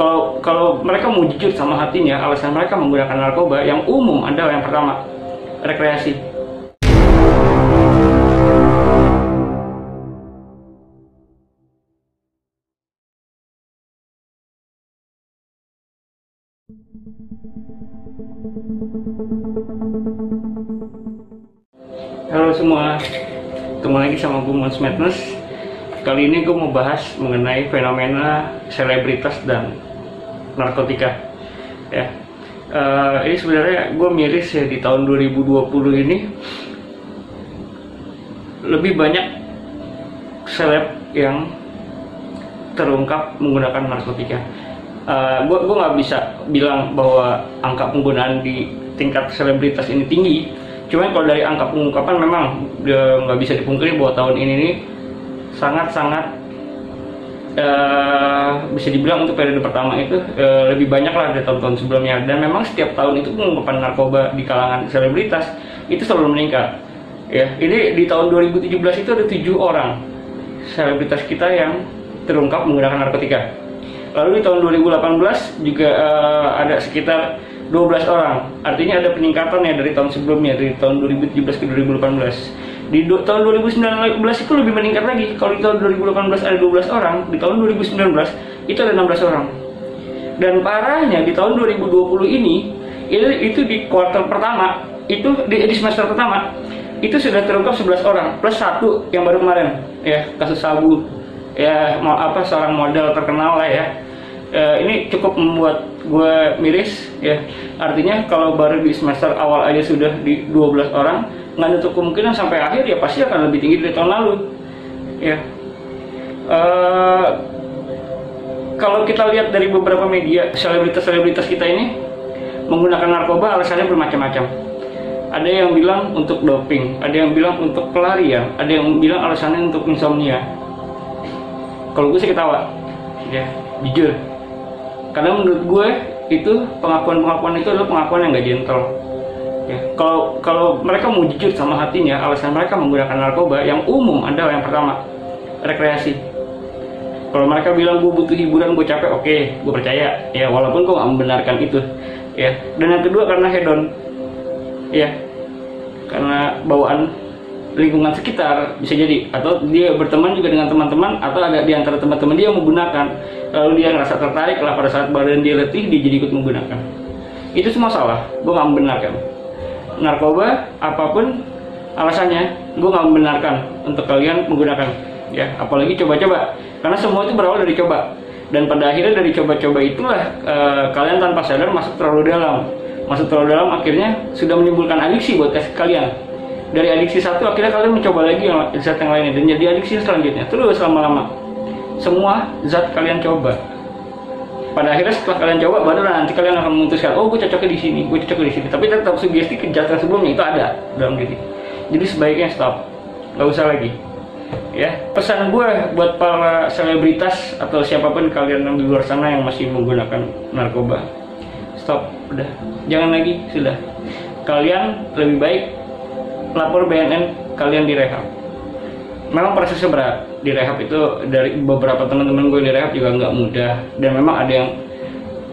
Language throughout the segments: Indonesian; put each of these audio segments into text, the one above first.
kalau kalau mereka mau jujur sama hatinya alasan mereka menggunakan narkoba yang umum adalah yang pertama rekreasi. Halo semua, ketemu lagi sama gue Mons Madness. Kali ini gue mau bahas mengenai fenomena selebritas dan narkotika. Ya. Eh, ini sebenarnya gue miris ya di tahun 2020 ini Lebih banyak seleb yang terungkap menggunakan narkotika. Gue gue nggak bisa bilang bahwa angka penggunaan di tingkat selebritas ini tinggi. Cuman kalau dari angka pengungkapan memang nggak bisa dipungkiri bahwa tahun ini nih sangat-sangat eh, bisa dibilang untuk periode pertama itu eh, lebih banyak lah dari tahun-tahun sebelumnya dan memang setiap tahun itu pengungkapan narkoba di kalangan selebritas itu selalu meningkat ya ini di tahun 2017 itu ada tujuh orang selebritas kita yang terungkap menggunakan narkotika Lalu di tahun 2018 juga uh, ada sekitar 12 orang. Artinya ada peningkatan ya dari tahun sebelumnya dari tahun 2017 ke 2018. Di tahun 2019 itu lebih meningkat lagi. Kalau di tahun 2018 ada 12 orang, di tahun 2019 itu ada 16 orang. Dan parahnya di tahun 2020 ini itu, itu di kuartal pertama, itu di, di semester pertama itu sudah terungkap 11 orang plus satu yang baru kemarin ya kasus sabu ya mau apa seorang model terkenal lah ya e, ini cukup membuat gue miris ya artinya kalau baru di semester awal aja sudah di 12 orang nggak nutup kemungkinan sampai akhir ya pasti akan lebih tinggi dari tahun lalu. Ya. E, kalau kita lihat dari beberapa media selebritas-selebritas kita ini menggunakan narkoba alasannya bermacam-macam. Ada yang bilang untuk doping, ada yang bilang untuk pelarian, ada yang bilang alasannya untuk insomnia, kalau gue sih ketawa. Ya jujur. Karena menurut gue itu pengakuan-pengakuan itu adalah pengakuan yang gak gentle ya kalau kalau mereka mau jujur sama hatinya alasan mereka menggunakan narkoba yang umum adalah yang pertama rekreasi. Kalau mereka bilang gue butuh hiburan gue capek oke okay, gue percaya. Ya walaupun gue gak membenarkan itu ya. Dan yang kedua karena hedon ya. Karena bawaan lingkungan sekitar bisa jadi. Atau dia berteman juga dengan teman-teman atau ada di antara teman-teman dia menggunakan lalu dia ngerasa tertarik lah pada saat badan dia letih dia jadi ikut menggunakan. Itu semua salah. Gue nggak membenarkan narkoba apa pun alasannya gue nggak membenarkan untuk kalian menggunakan ya. Apalagi coba-coba karena semua itu berawal dari coba. Dan pada akhirnya dari coba-coba itulah uh, kalian tanpa sadar masuk terlalu dalam. Masuk terlalu dalam akhirnya sudah menimbulkan adiksi buat kalian. Dari adiksi satu akhirnya kalian mencoba lagi yang zat yang lainnya dan jadi adiksi selanjutnya. Terus lama-lama semua zat kalian coba pada akhirnya setelah kalian coba baru nanti kalian akan memutuskan oh gue cocoknya di sini gue cocoknya di sini. Tapi tetap sugesti kejahatan sebelumnya itu ada dalam diri. Jadi sebaiknya stop nggak usah lagi. Ya pesan gue buat para selebritas atau siapa pun kalian yang di luar sana yang masih menggunakan narkoba stop udah. Jangan lagi sudah. Kalian lebih baik lapor BNN kalian direhab memang prosesnya berat di rehab itu dari beberapa teman-teman gue di rehab juga nggak mudah. Dan memang ada yang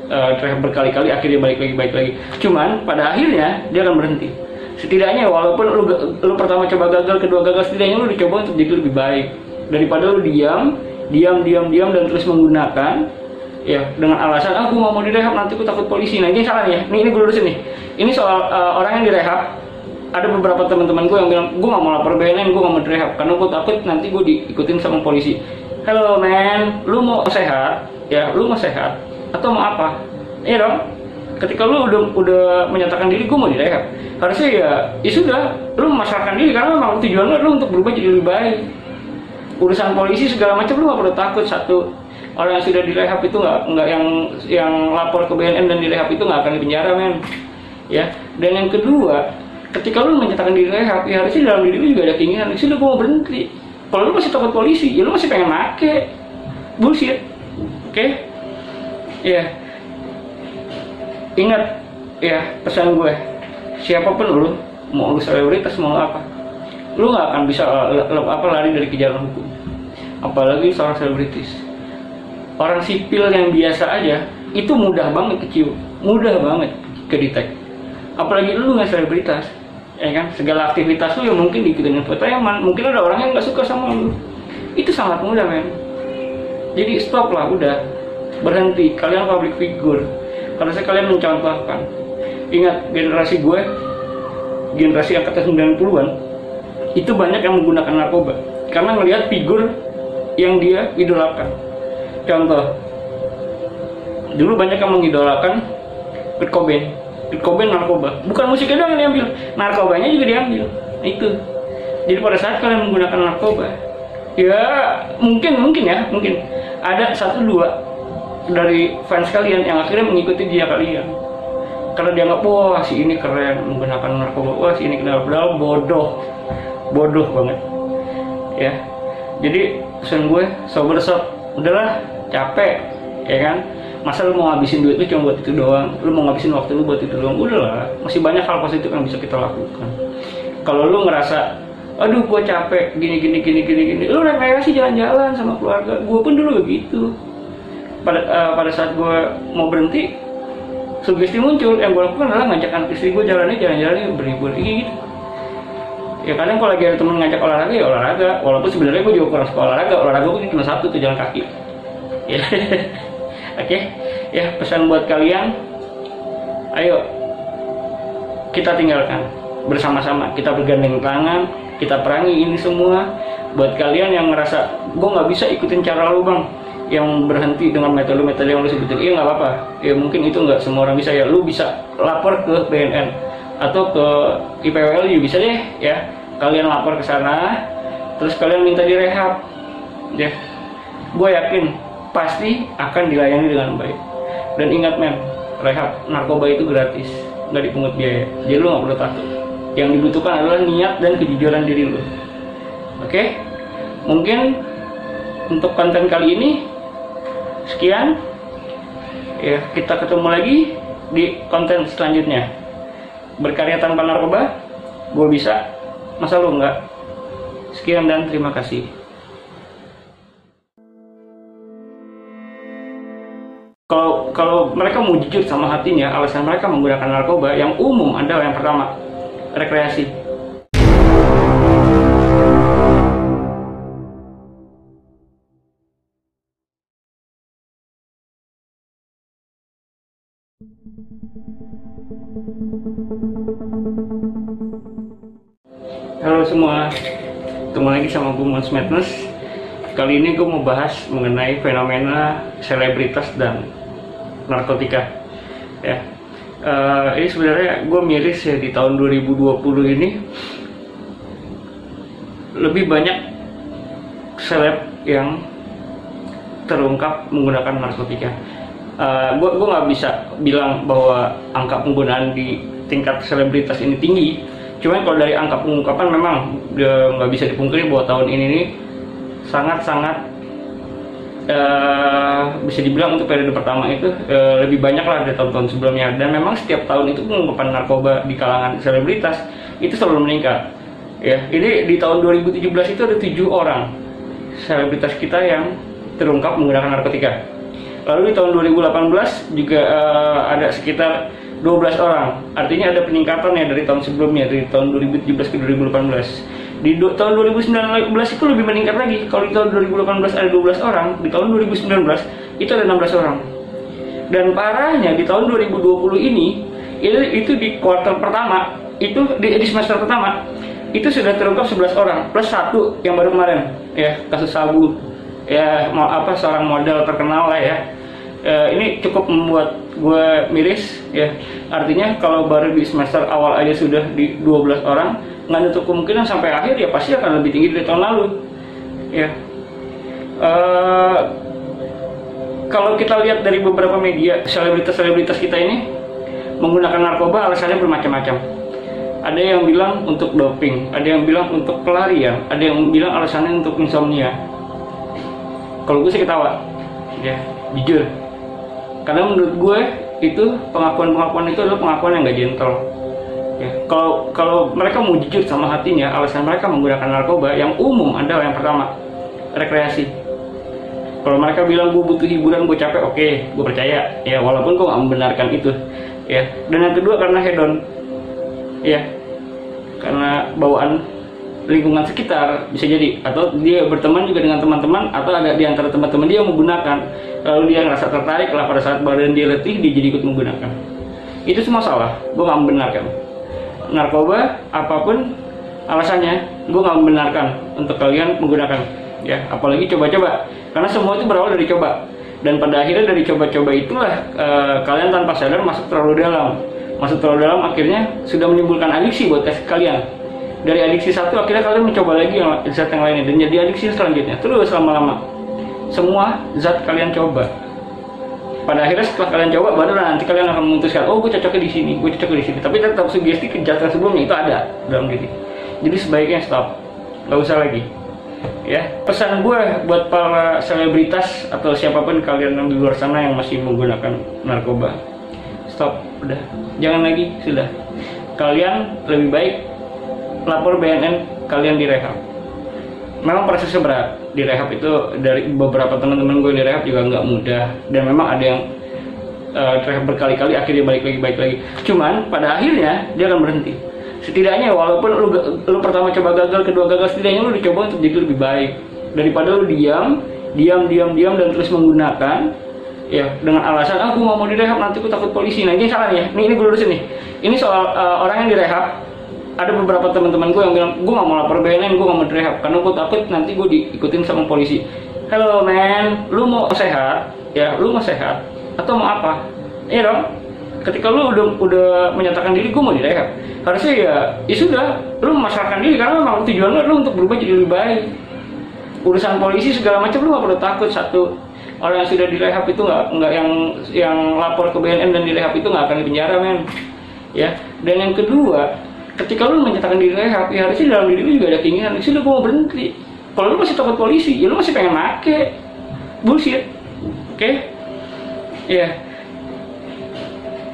uh, rehab berkali-kali akhirnya balik lagi balik lagi. Cuman pada akhirnya dia akan berhenti. Setidaknya walaupun lu, lu pertama coba gagal kedua gagal setidaknya lu dicoba untuk jadi lebih baik. Daripada lu diam diam diam diam dan terus menggunakan ya dengan alasan ah gue nggak mau direhab nanti gue takut polisi. Nah ini salah ya. Ini ini gue lurusin nih. Ini soal uh, orang yang direhab ada beberapa teman-teman gue yang bilang gue gak mau lapor BNN gue gak mau direhab karena gue takut nanti gue diikutin sama polisi. Hello man lu mau sehat? Ya lu mau sehat. Atau mau apa? Iya dong. Ketika lu udah udah menyatakan diri gue mau direhab. Harusnya ya ya sudah lu memasarkan diri karena memang tujuan lu, lu untuk berubah jadi lebih baik. Urusan polisi segala macam lu gak perlu takut satu orang yang sudah direhab itu nggak nggak yang yang lapor ke BNN dan direhab itu nggak akan dipenjara men. Ya dan yang kedua ketika lu menyatakan diri rehab ya harusnya dalam diri lu juga ada keinginan. Sih lu mau berhenti. Kalau lu masih takut polisi ya lu masih pengen make. Bullshit. Oke? Okay? ya. Yeah. ingat ya pesan gue. Siapa pun lu mau lu selebritas mau apa lu nggak akan bisa uh, apa lari dari kejaran hukum. Apalagi seorang selebritis. Orang sipil yang biasa aja itu mudah banget kecium. Mudah banget kedetek apalagi lu nggak selebritas ya kan? Segala aktivitas lu yang mungkin diikutin infotainment mungkin ada orang yang nggak suka sama lu. Itu sangat mudah men. Jadi stop lah udah. Berhenti. Kalian public figure. Karena saya kalian mencontohkan. Ingat generasi gue generasi angkatan 90-an itu banyak yang menggunakan narkoba. Karena melihat figur yang dia idolakan. Contoh. Dulu banyak yang mengidolakan Kurt Cobain Kurt narkoba. Bukan musiknya doang yang diambil narkobanya juga diambil. Nah, itu. Jadi pada saat kalian menggunakan narkoba ya mungkin mungkin ya mungkin. Ada satu dua dari fans kalian yang akhirnya mengikuti dia kalian. Karena dianggap wah si ini keren menggunakan narkoba. Wah si ini kenal padahal bodoh. Bodoh banget. Ya. Jadi pesan gue sobat sob udahlah capek. Ya kan masa lu mau ngabisin duit lu cuma buat itu doang? Lu mau ngabisin waktu lu buat itu doang? Udahlah masih banyak hal positif yang bisa kita lakukan. Kalau lu ngerasa aduh gue capek gini gini gini gini gini. Lu rekreasi jalan-jalan sama keluarga. Gue pun dulu begitu. Pada uh, pada saat gue mau berhenti sugesti muncul yang gue lakukan adalah ngajak anak istri gue jalannya jalan-jalan berlibur gitu. Ya kadang kalau lagi ada temen ngajak olahraga ya olahraga. Walaupun sebenarnya gue juga kurang suka olahraga. Olahraga gue cuma satu tuh jalan kaki. Ya oke? Okay? ya pesan buat kalian. Ayo kita tinggalkan bersama-sama. Kita bergandeng tangan kita perangi ini semua. Buat kalian yang ngerasa gue nggak bisa ikutin cara lu bang yang berhenti dengan metode-metode yang lu sebutin. Iya nggak apa-apa. Ya mungkin itu nggak semua orang bisa ya. Lu bisa lapor ke BNN atau ke IPWL juga bisa deh ya. Kalian lapor ke sana terus kalian minta direhab ya. Gue yakin pasti akan dilayani dengan baik. Dan ingat men rehab narkoba itu gratis nggak dipungut biaya. Jadi lu nggak perlu takut. Yang dibutuhkan adalah niat dan kejujuran diri lo oke? Mungkin untuk konten kali ini sekian. Ya kita ketemu lagi di konten selanjutnya. Berkarya tanpa narkoba gue bisa. Masa lo enggak sekian dan terima kasih kalau kalau mereka mau jujur sama hatinya alasan mereka menggunakan narkoba yang umum adalah yang pertama rekreasi. Halo semua, ketemu lagi sama gue Mons Madness Kali ini gue mau bahas mengenai fenomena selebritas dan narkotika ya uh, ini sebenarnya gue miris ya di tahun 2020 ini lebih banyak seleb yang terungkap menggunakan narkotika. Uh, gue gue nggak bisa bilang bahwa angka penggunaan di tingkat selebritas ini tinggi. Cuman kalau dari angka pengungkapan memang nggak bisa dipungkiri bahwa tahun ini nih sangat-sangat uh, bisa dibilang untuk periode pertama itu uh, lebih banyak lah dari tahun-tahun sebelumnya. Dan memang setiap tahun itu pengungkapan narkoba di kalangan selebritas itu selalu meningkat. Ya ini di tahun 2017 itu ada tujuh orang selebritas kita yang terungkap menggunakan narkotika. Lalu di tahun 2018 juga uh, ada sekitar 12 orang. Artinya ada peningkatan ya dari tahun sebelumnya dari tahun 2017 ke 2018 di tahun 2019 itu lebih meningkat lagi. Kalau di tahun 2018 ada 12 orang di tahun 2019 itu ada 16 orang. Dan parahnya di tahun 2020 ini itu, itu di kuartal pertama itu di, di semester pertama itu sudah terungkap 11 orang plus satu yang baru kemarin. Ya kasus sabu. Ya mau apa seorang model terkenal lah ya. E, ini cukup membuat gue miris ya. Artinya kalau baru di semester awal aja sudah di 12 orang nggak nutup kemungkinan sampai akhir ya pasti akan lebih tinggi dari tahun lalu. Ya. Uh, kalau kita lihat dari beberapa media selebritas-selebritas kita ini menggunakan narkoba alasannya bermacam-macam. Ada yang bilang untuk doping ada yang bilang untuk pelarian ada yang bilang alasannya untuk insomnia. Kalau gue sih ketawa. Ya jujur. Karena menurut gue itu pengakuan-pengakuan itu adalah pengakuan yang gak gentle ya kalau kalau mereka mau jujur sama hatinya alasan mereka menggunakan narkoba yang umum adalah yang pertama rekreasi. Kalau mereka bilang gue butuh hiburan gue capek oke gue percaya. Ya walaupun gue nggak membenarkan itu. Ya dan yang kedua karena hedon. Ya karena bawaan lingkungan sekitar bisa jadi. Atau dia berteman juga dengan teman-teman atau ada di antara teman-teman dia menggunakan. Lalu dia ngerasa tertarik lah pada saat badan dia letih dia jadi ikut menggunakan. Itu semua salah. Gue nggak membenarkan narkoba apa pun alasannya gue nggak membenarkan untuk kalian menggunakan. Ya apalagi coba-coba. Karena semua itu berawal dari coba. Dan pada akhirnya dari coba-coba itulah uh, kalian tanpa sadar masuk terlalu dalam. Masuk terlalu dalam akhirnya sudah menimbulkan adiksi buat kalian. Dari adiksi satu akhirnya kalian mencoba lagi yang zat yang lainnya. Dan jadi adiksi selanjutnya. Terus lama-lama. Semua zat kalian coba pada akhirnya setelah kalian coba baru nanti kalian akan memutuskan oh gue cocoknya di sini gue cocoknya di sini. Tapi tetap sugesti kejahatan sebelumnya itu ada dalam diri. Jadi sebaiknya stop. Nggak usah lagi. Ya pesan gue buat para selebritas atau siapa pun kalian yang di luar sana yang masih menggunakan narkoba stop. Udah. Jangan lagi. Sudah. Kalian lebih baik lapor BNN kalian direhab memang prosesnya berat direhab itu dari beberapa teman-teman gue direhab juga nggak mudah. Dan memang ada yang uh, direhab berkali-kali akhirnya balik lagi balik lagi. Cuman pada akhirnya dia akan berhenti. Setidaknya walaupun lu, lu pertama coba gagal kedua gagal setidaknya lu dicoba untuk jadi lebih baik. Daripada lu diam diam diam diam dan terus menggunakan ya dengan alasan aku ah, mau mau direhab nanti aku takut polisi. Nah ini salah nih ya. Ini ini gue lurusin nih. Ini soal uh, orang yang direhab ada beberapa teman-teman gue yang bilang gue gak mau lapor BNN gue gak mau direhab karena gue takut nanti gue diikutin sama polisi. Hello man lu mau sehat ya lu mau sehat atau mau apa? Iya dong ketika lu udah udah menyatakan diri gue mau direhab harusnya ya ya sudah lu memasarkan diri karena memang tujuan lu, lu untuk berubah jadi lebih baik. Urusan polisi segala macam lu gak perlu takut satu orang yang sudah direhab itu nggak nggak yang yang lapor ke BNN dan direhab itu nggak akan dipenjara men. Ya dan yang kedua ketika lu menyatakan diri rehab ya harusnya dalam diri lu juga ada keinginan. Sih lu mau berhenti. Kalau lu masih takut polisi ya lu masih pengen make. Bullshit. Oke? Okay? ya yeah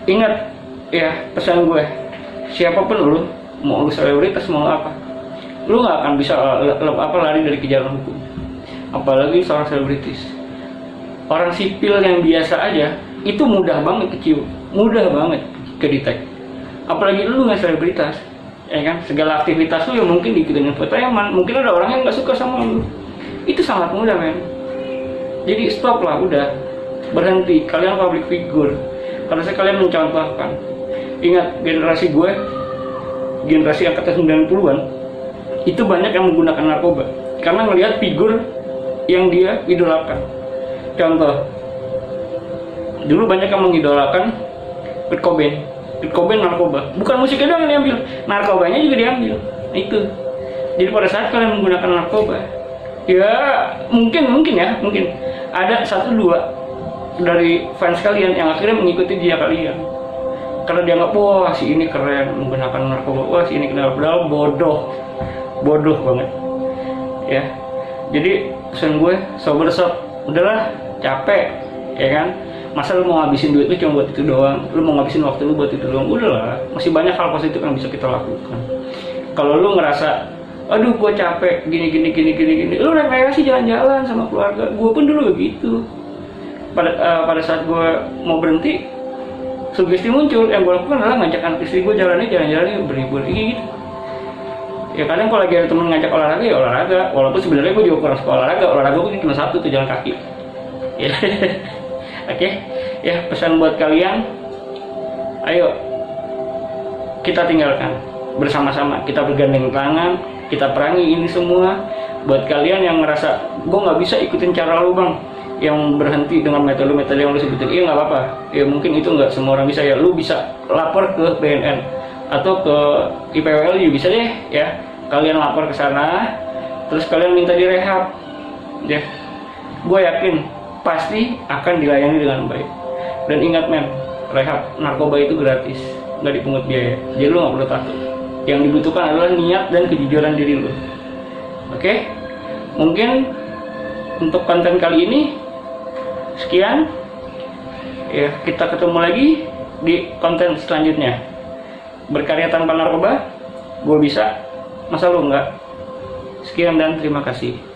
ingat ya pesan gue siapa pun lu mau lu selebritas mau apa lu nggak akan bisa apa lari dari kejaran hukum. Apalagi seorang selebritis. Orang sipil yang biasa aja itu mudah banget kecil mudah banget ke detect apalagi lu nggak selebritas ya kan? Segala aktivitas lu yang mungkin diikutin entertainment mungkin ada orang yang nggak suka sama lu. Itu sangat mudah men. Jadi stop lah udah. Berhenti. Kalian public figure. Harusnya kalian mencontohkan. Ingat generasi gue generasi angkatan 90-an itu banyak yang menggunakan narkoba. Karena melihat figur yang dia idolakan. Contoh. Dulu banyak yang mengidolakan Kurt Cobain Cobain narkoba. Bukan musiknya doang yang diambil narkobanya juga diambil. Nah, itu. Jadi pada saat kalian menggunakan narkoba ya mungkin mungkin ya mungkin. Ada satu dua dari fans kalian yang akhirnya mengikuti dia kalian. Karena dia nggak wah si ini keren menggunakan narkoba. Wah si ini kenal padahal bodoh. Bodoh banget. Ya. Jadi pesan gue sober sob udahlah capek ya kan masa lu mau ngabisin duit lu cuma buat itu doang? Lu mau ngabisin waktu lu buat itu doang? Udahlah masih banyak hal positif yang bisa kita lakukan. Kalau lu ngerasa aduh gue capek gini gini gini gini gini lu rekreasi jalan-jalan sama keluarga. Gue pun dulu begitu. Pada uh, pada saat gue mau berhenti sugesti muncul yang gue lakukan adalah ngajak anak istri gue jalan jalan-jalan berlibur gitu. Ya kadang kalau lagi ada temen ngajak olahraga ya olahraga. Walaupun sebenarnya gue juga kurang suka olahraga. Olahraga gue cuma satu tuh jalan kaki. Ya oke? Okay. ya pesan buat kalian. Ayo. Kita tinggalkan bersama-sama. Kita bergandeng tangan. Kita perangi ini semua. Buat kalian yang ngerasa gue nggak bisa ikutin cara lu bang. Yang berhenti dengan metode-metode yang lu sebutin. Iya nggak apa-apa. Ya mungkin itu nggak semua orang bisa ya. Lu bisa lapor ke BNN atau ke IPWL juga bisa deh ya. Kalian lapor ke sana. Terus kalian minta direhab ya. Gue yakin pasti akan dilayani dengan baik. Dan ingat men rehab narkoba itu gratis nggak dipungut biaya. Jadi lu nggak perlu takut. Yang dibutuhkan adalah niat dan kejujuran diri lu. Oke? Mungkin untuk konten kali ini sekian. Ya kita ketemu lagi di konten selanjutnya. Berkarya tanpa narkoba gue bisa. Masa lu enggak sekian dan terima kasih